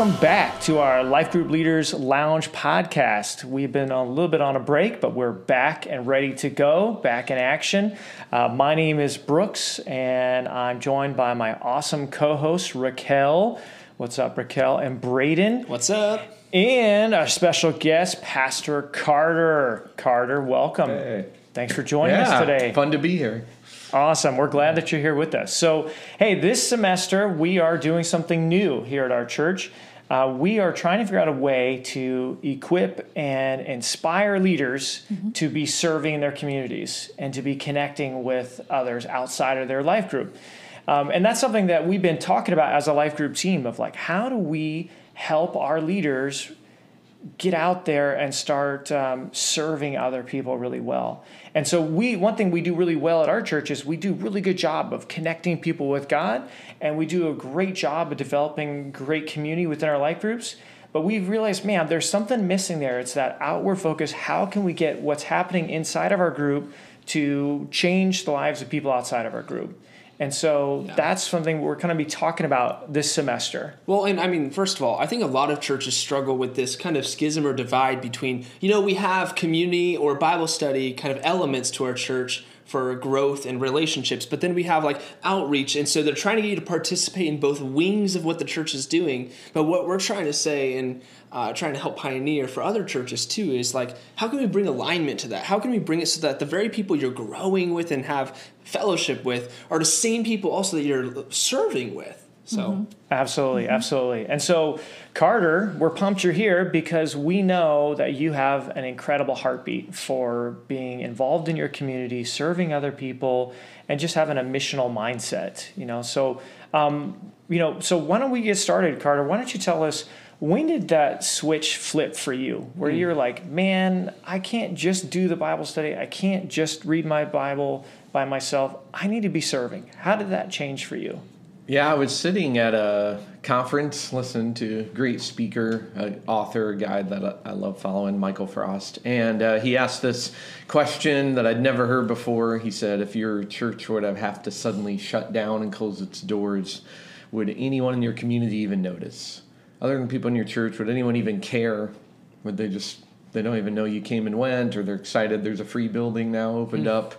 welcome back to our Life Group Leaders Lounge podcast. We've been a little bit on a break, but we're back and ready to go, back in action. Uh, my name is Brooks, and I'm joined by my awesome co host, Raquel. What's up, Raquel? And Braden. What's up? And our special guest, Pastor Carter. Carter, welcome. Hey. Thanks for joining yeah, us today. Fun to be here. Awesome. We're glad that you're here with us. So, hey, this semester we are doing something new here at our church. Uh, we are trying to figure out a way to equip and inspire leaders Mm-hmm. to be serving in their communities and to be connecting with others outside of their life group. Um, and that's something that we've been talking about as a life group team of like, how do we help our leaders get out there and start um, serving other people really well. And so we one thing we do really well at our church is we do really good job of connecting people with God and we do a great job of developing great community within our life groups. But we've realized, man, there's something missing there. It's that outward focus. How can we get what's happening inside of our group to change the lives of people outside of our group? And so that's something we're going to be talking about this semester. Well, and I mean, first of all, I think a lot of churches struggle with this kind of schism or divide between, you know, we have community or Bible study kind of elements to our church for growth and relationships, but then we have like outreach. And so they're trying to get you to participate in both wings of what the church is doing. But what we're trying to say and uh, trying to help pioneer for other churches too is like, how can we bring alignment to that? How can we bring it so that the very people you're growing with and have fellowship with are the same people also that you're serving with? So. Mm-hmm. Absolutely, mm-hmm. absolutely. And so, Carter, we're pumped you're here because we know that you have an incredible heartbeat for being involved in your community, serving other people, and just having a missional mindset. You know, so um, you know, so why don't we get started, Carter? Why don't you tell us when did that switch flip for you, where mm. you're like, man, I can't just do the Bible study, I can't just read my Bible by myself. I need to be serving. How did that change for you? Yeah, I was sitting at a conference listening to a great speaker, an author, a guy that I- love following, Michael Frost. And uh, he asked this question that I'd never heard before. He said, If your church would have, have to suddenly shut down and close its doors, would anyone in your community even notice? Other than people in your church, would anyone even care? Would they just, they don't even know you came and went, or they're excited there's a free building now opened up?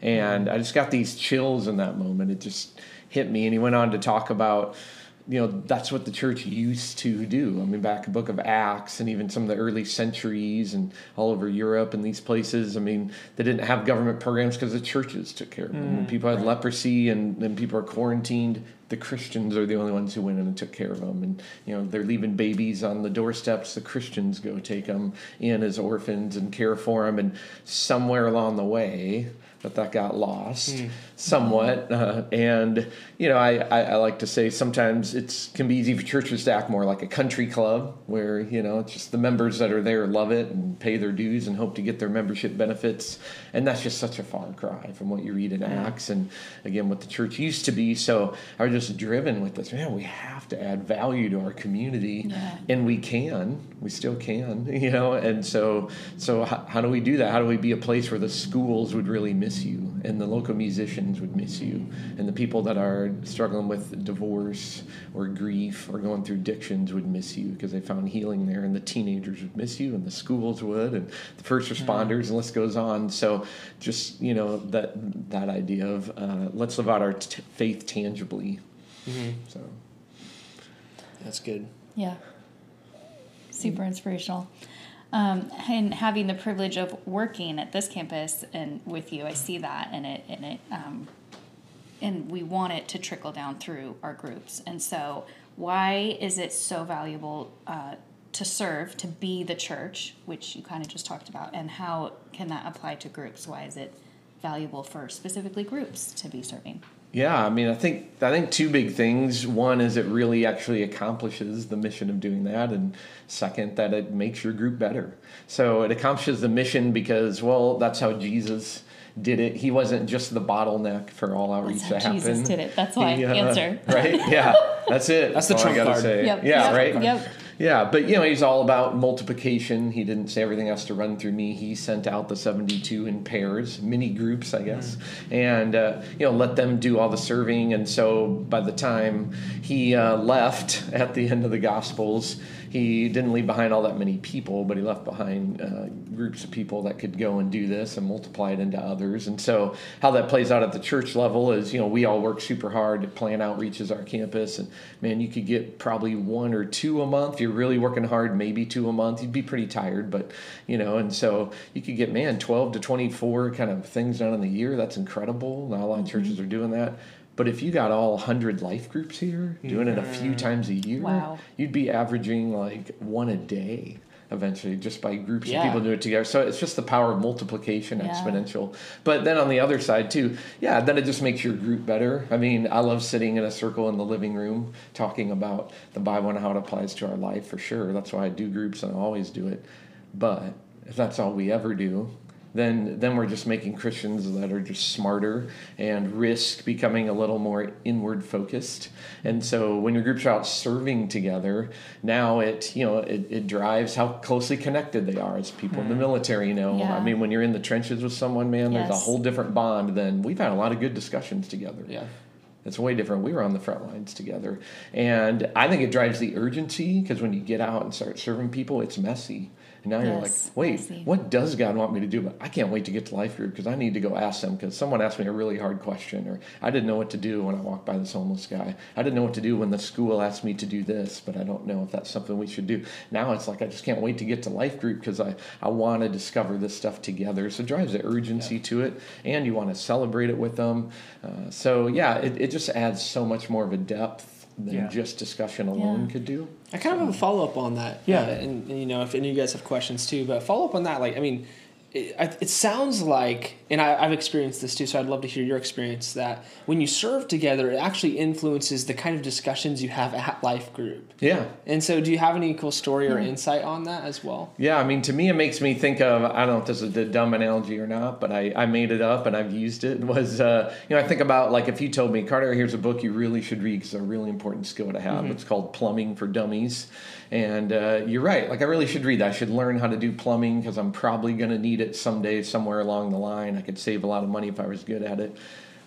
And I just got these chills in that moment. It just hit me. And he went on to talk about, you know, that's what the church used to do. I mean, back in the book of Acts and even some of the early centuries and all over Europe and these places. I mean, they didn't have government programs because the churches took care of them. When people had leprosy and, and people are quarantined, the Christians are the only ones who went in and took care of them. And, you know, they're leaving babies on the doorsteps. The Christians go take them in as orphans and care for them. And somewhere along the way, that that got lost somewhat. Uh, and you know, I, I, I like to say sometimes it can be easy for churches to act more like a country club, where you know it's just the members that are there love it and pay their dues and hope to get their membership benefits, and that's just such a far cry from what you read in Acts and again what the church used to be. So I was just driven with this. Man, we have to add value to our community, Yeah. and we can, we still can, you know. And so, so how, how do we do that? How do we be a place where the schools would really miss you, and the local musicians would miss you, and the people that are struggling with divorce or grief or going through addictions would miss you because they found healing there, and the teenagers would miss you, and the schools would, and the first responders, and the list goes on. So, just you know that that idea of uh, let's live out our t- faith tangibly. So. That's good. Yeah. Super inspirational. Um, and having the privilege of working at this campus and with you, I see that and it and it um, and we want it to trickle down through our groups. And so, why is it so valuable uh, to serve, to be the church, which you kind of just talked about, and how can that apply to groups? Why is it valuable for specifically groups to be serving? Yeah, I mean, I think I think two big things. One is it really actually accomplishes the mission of doing that, and second, that it makes your group better. So it accomplishes the mission because, well, that's how Jesus did it. He wasn't just the bottleneck for all outreach how to happen. Jesus did it. That's why. He, uh, Answer. right? Yeah, that's it. That's the all I trump gotta card. Say. Yep, Yeah, yep, right. yep. Yeah, but you know, he's all about multiplication. He didn't say everything has to run through me. He sent out the 72 in pairs, mini groups, I guess, mm. and uh, you know, let them do all the serving. And so by the time he uh, left at the end of the Gospels, he didn't leave behind all that many people, but he left behind uh, groups of people that could go and do this and multiply it into others. And so, how that plays out at the church level is, you know, we all work super hard to plan outreaches our campus, and man, you could get probably one or two a month. You're really working hard, maybe two a month. You'd be pretty tired, but you know, and so you could get man 12 to 24 kind of things done in the year. That's incredible. Not a lot of mm-hmm. churches are doing that. But if you got all 100 life groups here, doing it a few mm-hmm. times a year, wow. you'd be averaging like one a day eventually just by groups yeah. of people do it together. So it's just the power of multiplication yeah. exponential. But then on the other side too, yeah, then it just makes your group better. I mean, I love sitting in a circle in the living room talking about the Bible and how it applies to our life for sure. That's why I do groups and I always do it. But if that's all we ever do, then then we're just making Christians that are just smarter and risk becoming a little more inward focused. And so when your groups are out serving together, now it you know it, it drives how closely connected they are as people mm. in the hmm. military. You know, yeah. I mean, when you're in the trenches with someone, man, yes. there's a whole different bond. Than we've had a lot of good discussions together. Yeah. It's way different. We were on the front lines together. And I think it drives the urgency because when you get out and start serving people, it's messy. And now yes, you're like, wait, what does God want me to do? But I can't wait to get to life group because I need to go ask them because someone asked me a really hard question, or I didn't know what to do when I walked by this homeless guy. I didn't know what to do when the school asked me to do this, but I don't know if that's something we should do. Now it's like I just can't wait to get to life group because I, I want to discover this stuff together. So it drives the urgency yeah. to it, and you want to celebrate it with them. Uh, so yeah, it, it just adds so much more of a depth than yeah. just discussion alone yeah. could do. I kind of have a follow up on that. Yeah, uh, and, and, you know if any of you guys have questions too, but follow up on that. Like I mean, it, it sounds like, and I, have experienced this too, so I'd love to hear your experience that when you serve together, it actually influences the kind of discussions you have at life group. Yeah. And so, do you have any cool story or insight on that as well? Yeah, I mean, to me, it makes me think of I don't know if this is a dumb analogy or not, but I, I made it up and I've used it. Was, uh, you know, I think about like if you told me, Carter, here's a book you really should read because it's a really important skill to have. Mm-hmm. It's called Plumbing for Dummies. And uh, you're right. Like I really should read that. I should learn how to do plumbing because I'm probably going to need it someday, somewhere along the line. I could save a lot of money if I was good at it.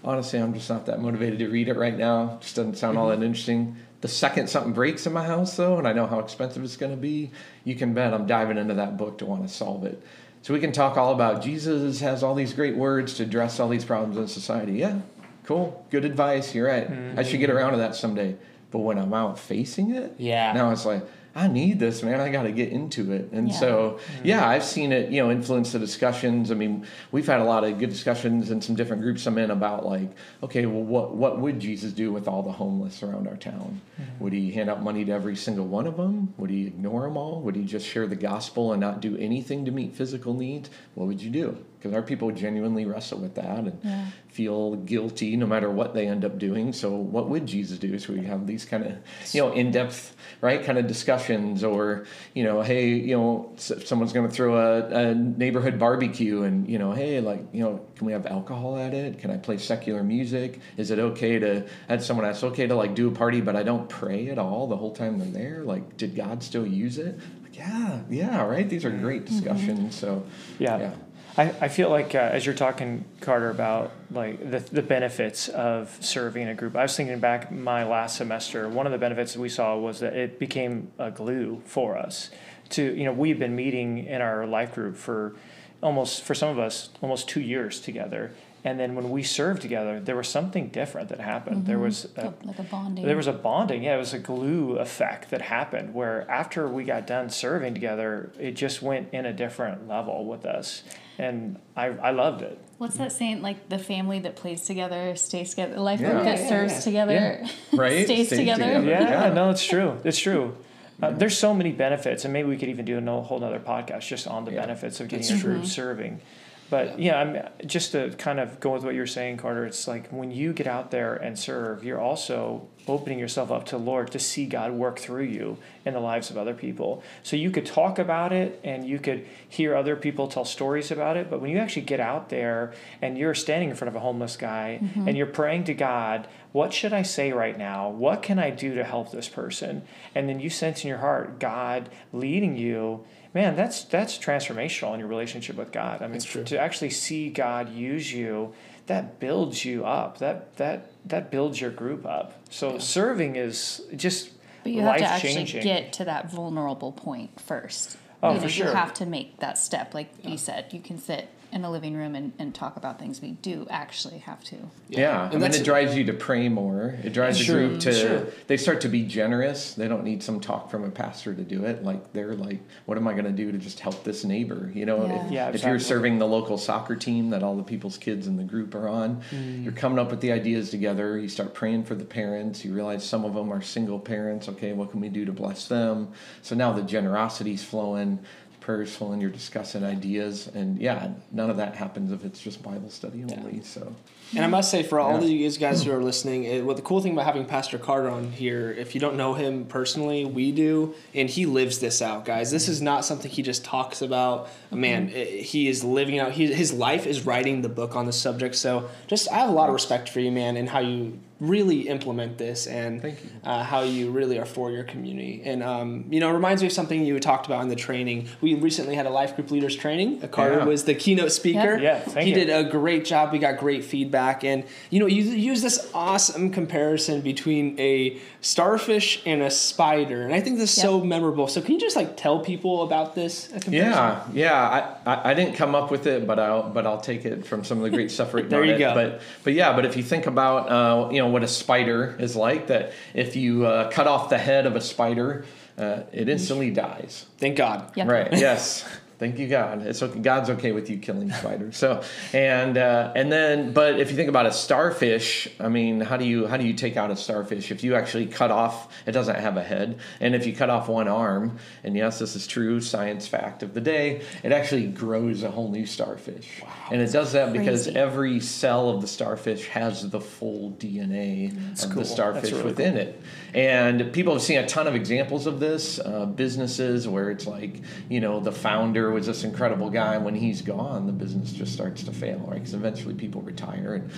Honestly, I'm just not that motivated to read it right now. It just doesn't sound all that interesting. The second something breaks in my house, though, and I know how expensive it's going to be, you can bet I'm diving into that book to want to solve it. So we can talk all about Jesus has all these great words to address all these problems in society. Yeah, cool, good advice. You're right. Mm-hmm. I should get around to that someday. But when I'm out facing it, yeah, now it's like I need this, man. I got to get into it. And yeah. so, mm-hmm. yeah, I've seen it, you know, influence the discussions. I mean, we've had a lot of good discussions in some different groups I'm in about like, okay, well, what what would Jesus do with all the homeless around our town? Mm-hmm. Would he hand out money to every single one of them? Would he ignore them all? Would he just share the gospel and not do anything to meet physical needs? What would you do? because our people genuinely wrestle with that and yeah. feel guilty no matter what they end up doing. So, what would Jesus do? So we have these kind of you know in depth right kind of discussions, or you know, hey, you know, someone's going to throw a, a, neighborhood barbecue, and you know, hey, like you know, can we have alcohol at it? Can I play secular music? Is it okay to? Had someone ask, okay to like do a party, but I don't pray at all the whole time they're there. Like, did God still use it? Yeah, yeah, right. These are great mm-hmm. discussions. Mm-hmm. So, yeah. yeah. I, I feel like uh, as you're talking, Carter, about like the, the benefits of serving a group, I was thinking back my last semester. One of the benefits that we saw was that it became a glue for us. To you know, we've been meeting in our life group for almost for some of us almost two years together, and then when we served together, there was something different that happened. Mm-hmm. There was a, like a bonding. There was a bonding. Yeah, it was a glue effect that happened where after we got done serving together, it just went in a different level with us and I, I loved it. What's that saying? Like the family that plays together stays together. Life yeah. that yeah, serves yeah. together, right? stays, stays together. together. Yeah, no, it's true. It's true. Uh, there's so many benefits, and maybe we could even do a whole other podcast just on the benefits of getting a group serving. But yeah, I'm just to kind of go with what you're saying, Carter. It's like when you get out there and serve, you're also opening yourself up to the Lord to see God work through you in the lives of other people. So you could talk about it and you could hear other people tell stories about it, but when you actually get out there and you're standing in front of a homeless guy mm-hmm. and you're praying to God, what should I say right now? What can I do to help this person? And then you sense in your heart God leading you man, that's that's transformational in your relationship with God. I mean, to actually see God use you, that builds you up. That that that builds your group up. So serving is just But you have life to actually changing. get to that vulnerable point first. Oh, you for know, sure. You have to make that step. Like you said, you can sit in a living room and, and talk about things. We do actually have to. Yeah, I And mean, it drives you to pray more. It drives Sure, the group to. sure. They start to be generous. They don't need some talk from a pastor to do it. Like they're like, "What am I going to do to just help this neighbor?" You know, Yeah. if, Yeah, if you're serving the local soccer team that all the people's kids in the group are on, Mm. you're coming up with the ideas together. You start praying for the parents. You realize some of them are single parents. Okay, what can we do to bless them? So now the generosity's flowing. Prayers flowing. You're discussing ideas, and yeah, none of that happens if it's just Bible study only. So And I must say, for all Yeah. of you guys who are listening, it, what the cool thing about having Pastor Carter on here, if you don't know him personally, we do, and he lives this out, guys. This is not something he just talks about. Man, eh, he is living out. He, his life is writing the book on the subject. So, just I have a lot of respect for you, man, and how you really implement this, and. Uh, how you really are for your community. And um, you know, it reminds me of something you talked about in the training. We recently had a life group leaders training. Uh, Carter Yeah. was the keynote speaker. Yeah, thank he you. did a great job. We got great feedback, and you know, you use this awesome comparison between a starfish and a spider, and I think this is so memorable. So, can you just like tell people about this? comparison? Yeah, yeah. I, I, I didn't come up with it, but I'll but I'll take it from some of the great stuff written There on you it. go. But but yeah, but if you think about uh, you know what a spider is like, that if you uh, cut off the head of a spider, uh, it instantly dies. Thank God. Yep. Right. yes. Thank you, God. It's okay. God's okay with you killing spiders. So, and uh, and then, but if you think about a starfish, I mean, how do you how do you take out a starfish? If you actually cut off, it doesn't have a head, and if you cut off one arm, and yes, this is true science fact of the day, it actually grows a whole new starfish, and it does that because every cell of the starfish has the full DNA of cool. the starfish really within it. And people have seen a ton of examples of this. Uh, businesses where it's like, you know, the founder was this incredible guy. And when he's gone, the business just starts to fail, right? Because eventually people retire and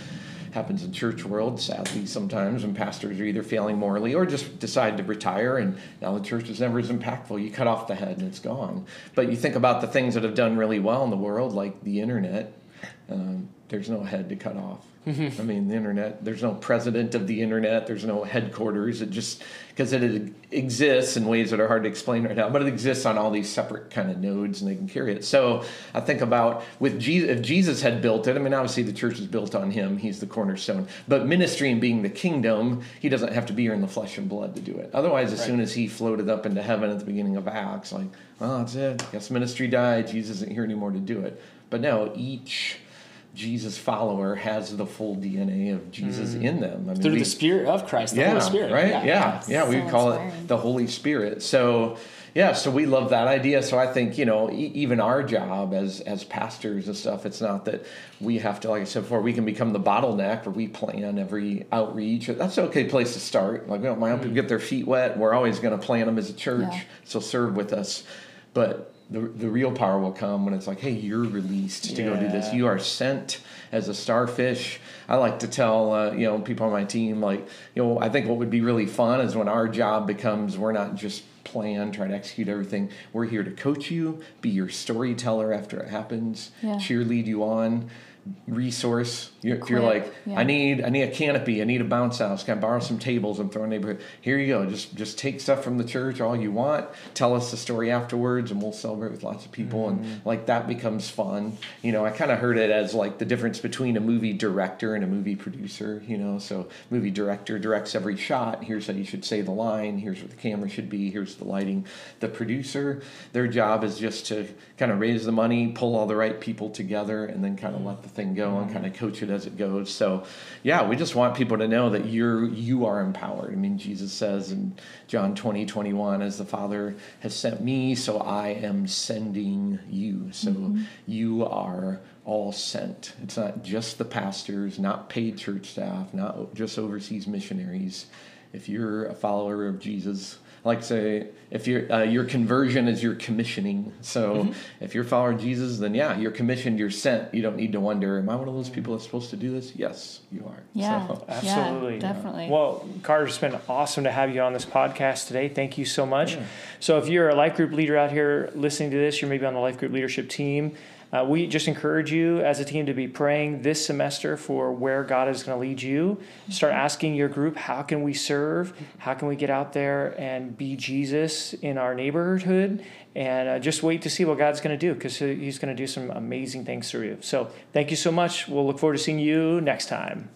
happens in church world sadly sometimes when pastors are either failing morally or just decide to retire and now the church is never as impactful you cut off the head and it's gone but you think about the things that have done really well in the world like the internet um, there's no head to cut off. Mm-hmm. I mean, the internet, there's no president of the internet, there's no headquarters. It just, because it exists in ways that are hard to explain right now, but it exists on all these separate kind of nodes and they can carry it. So I think about with Jesus, if Jesus had built it, I mean, obviously the church is built on him, he's the cornerstone, but ministry and being the kingdom, he doesn't have to be here in the flesh and blood to do it. Otherwise, as soon as he floated up into heaven at the beginning of Acts, like, well, that's it. Guess ministry died. Jesus isn't here anymore to do it. But no, each Jesus follower has the full DNA of Jesus mm. in them. I mean, Through we- the Spirit of Christ, the yeah, Holy Spirit. right? Yeah, yeah. we So call inspiring. it the Holy Spirit. So, yeah, so we love that idea. So I think you know, e- even our job as as pastors and stuff, it's not that we have to, like I said before, we can become the bottleneck, or we plan every outreach. That's an okay place to start. Like we don't mind people mm. get their feet wet. We're always going to plan them as a church, Yeah. so serve with us. But the, the real power will come when it's like, hey, you're released to go do this. You are sent as a starfish. I like to tell uh, you know people on my team like you know I think what would be really fun is when our job becomes we're not just plan try to execute everything. We're here to coach you, be your storyteller after it happens, Yeah. cheerlead you on. Resource. You're, if you're like, yeah. I need I need a canopy, I need a bounce house. Can I borrow some tables and throw a neighborhood? Here you go. Just just take stuff from the church all you want. Tell us the story afterwards, and we'll celebrate with lots of people. And mm-hmm. like that becomes fun. You know, I kind of heard it as like the difference between a movie director and a movie producer. You know, so movie director directs every shot. Here's how you should say the line. Here's what the camera should be. Here's the lighting. The producer, their job is just to kind of raise the money, pull all the right people together, and then kind of let the thing go and kind of coach it as it goes. So, yeah, we just want people to know that you're you are empowered. I mean, Jesus says in John 20, 21, as the Father has sent me, so I am sending you. So mm-hmm. you are all sent. It's not just the pastors, not paid church staff, not just overseas missionaries. If you're a follower of Jesus, I like to say if your uh, your conversion is your commissioning. So mm-hmm. if you're following Jesus, then yeah, you're commissioned, you're sent. You don't need to wonder, am I one of those people that's supposed to do this? Yes, you are. Yeah, so. absolutely, yeah, definitely. Well, Carter, it's been awesome to have you on this podcast today. Thank you so much. Yeah. So if you're a life group leader out here listening to this, you're maybe on the life group leadership team. Uh, we just encourage you as a team to be praying this semester for where God is going to lead you. Start asking your group, how can we serve? How can we get out there and be Jesus in our neighborhood? And uh, just wait to see what God's going to do because He's going to do some amazing things through you. So thank you so much. We'll look forward to seeing you next time.